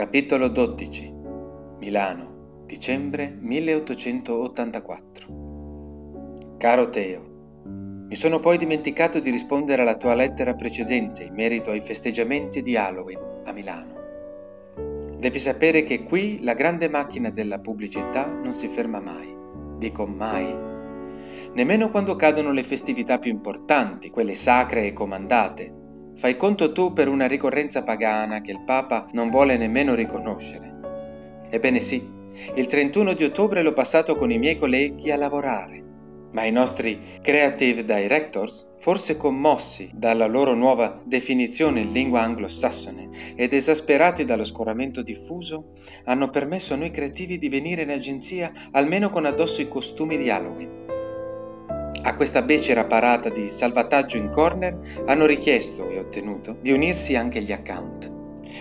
Capitolo 12 Milano, dicembre 1884 Caro Teo, mi sono poi dimenticato di rispondere alla tua lettera precedente in merito ai festeggiamenti di Halloween a Milano. Devi sapere che qui la grande macchina della pubblicità non si ferma mai, dico mai, nemmeno quando cadono le festività più importanti, quelle sacre e comandate, Fai conto tu per una ricorrenza pagana che il Papa non vuole nemmeno riconoscere. Ebbene sì, il 31 di ottobre l'ho passato con i miei colleghi a lavorare, ma i nostri creative directors, forse commossi dalla loro nuova definizione in lingua anglosassone ed esasperati dallo scoramento diffuso, hanno permesso a noi creativi di venire in agenzia almeno con addosso i costumi di Halloween. A questa becera parata di salvataggio in corner hanno richiesto e ottenuto di unirsi anche gli account.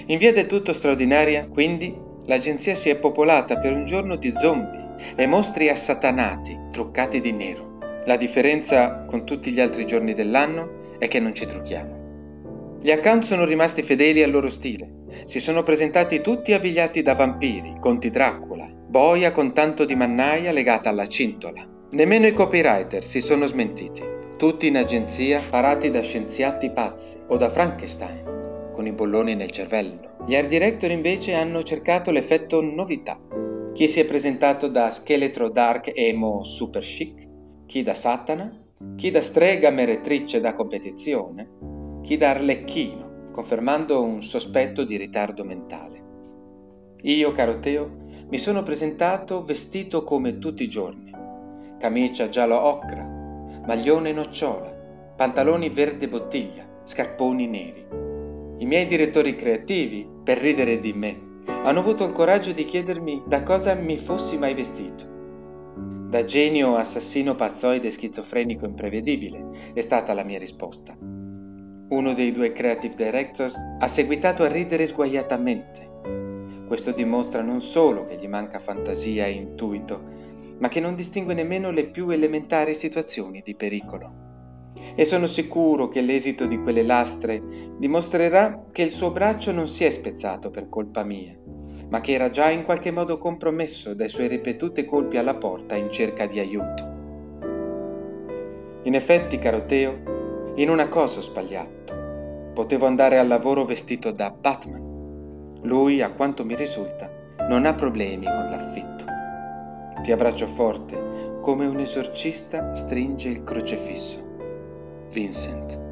In via del tutto straordinaria, quindi, l'agenzia si è popolata per un giorno di zombie e mostri assatanati, truccati di nero. La differenza con tutti gli altri giorni dell'anno è che non ci trucchiamo. Gli account sono rimasti fedeli al loro stile. Si sono presentati tutti abbigliati da vampiri, conti Dracula, boia con tanto di mannaia legata alla cintola, Nemmeno i copywriter si sono smentiti, tutti in agenzia parati da scienziati pazzi o da Frankenstein, con i bolloni nel cervello. Gli art director invece hanno cercato l'effetto novità. Chi si è presentato da scheletro dark emo super chic, chi da Satana, chi da strega meretrice da competizione, chi da arlecchino, confermando un sospetto di ritardo mentale. Io, caro Teo, mi sono presentato vestito come tutti i giorni camicia giallo ocra, maglione nocciola, pantaloni verde bottiglia, scarponi neri. I miei direttori creativi, per ridere di me, hanno avuto il coraggio di chiedermi da cosa mi fossi mai vestito. Da genio assassino pazzoide schizofrenico imprevedibile è stata la mia risposta. Uno dei due creative directors ha seguitato a ridere sguaiatamente. Questo dimostra non solo che gli manca fantasia e intuito, ma che non distingue nemmeno le più elementari situazioni di pericolo. E sono sicuro che l'esito di quelle lastre dimostrerà che il suo braccio non si è spezzato per colpa mia, ma che era già in qualche modo compromesso dai suoi ripetute colpi alla porta in cerca di aiuto. In effetti, caro Teo, in una cosa ho sbagliato. Potevo andare al lavoro vestito da Batman. Lui, a quanto mi risulta, non ha problemi con l'affitto. Ti abbraccio forte, come un esorcista stringe il crocefisso. Vincent.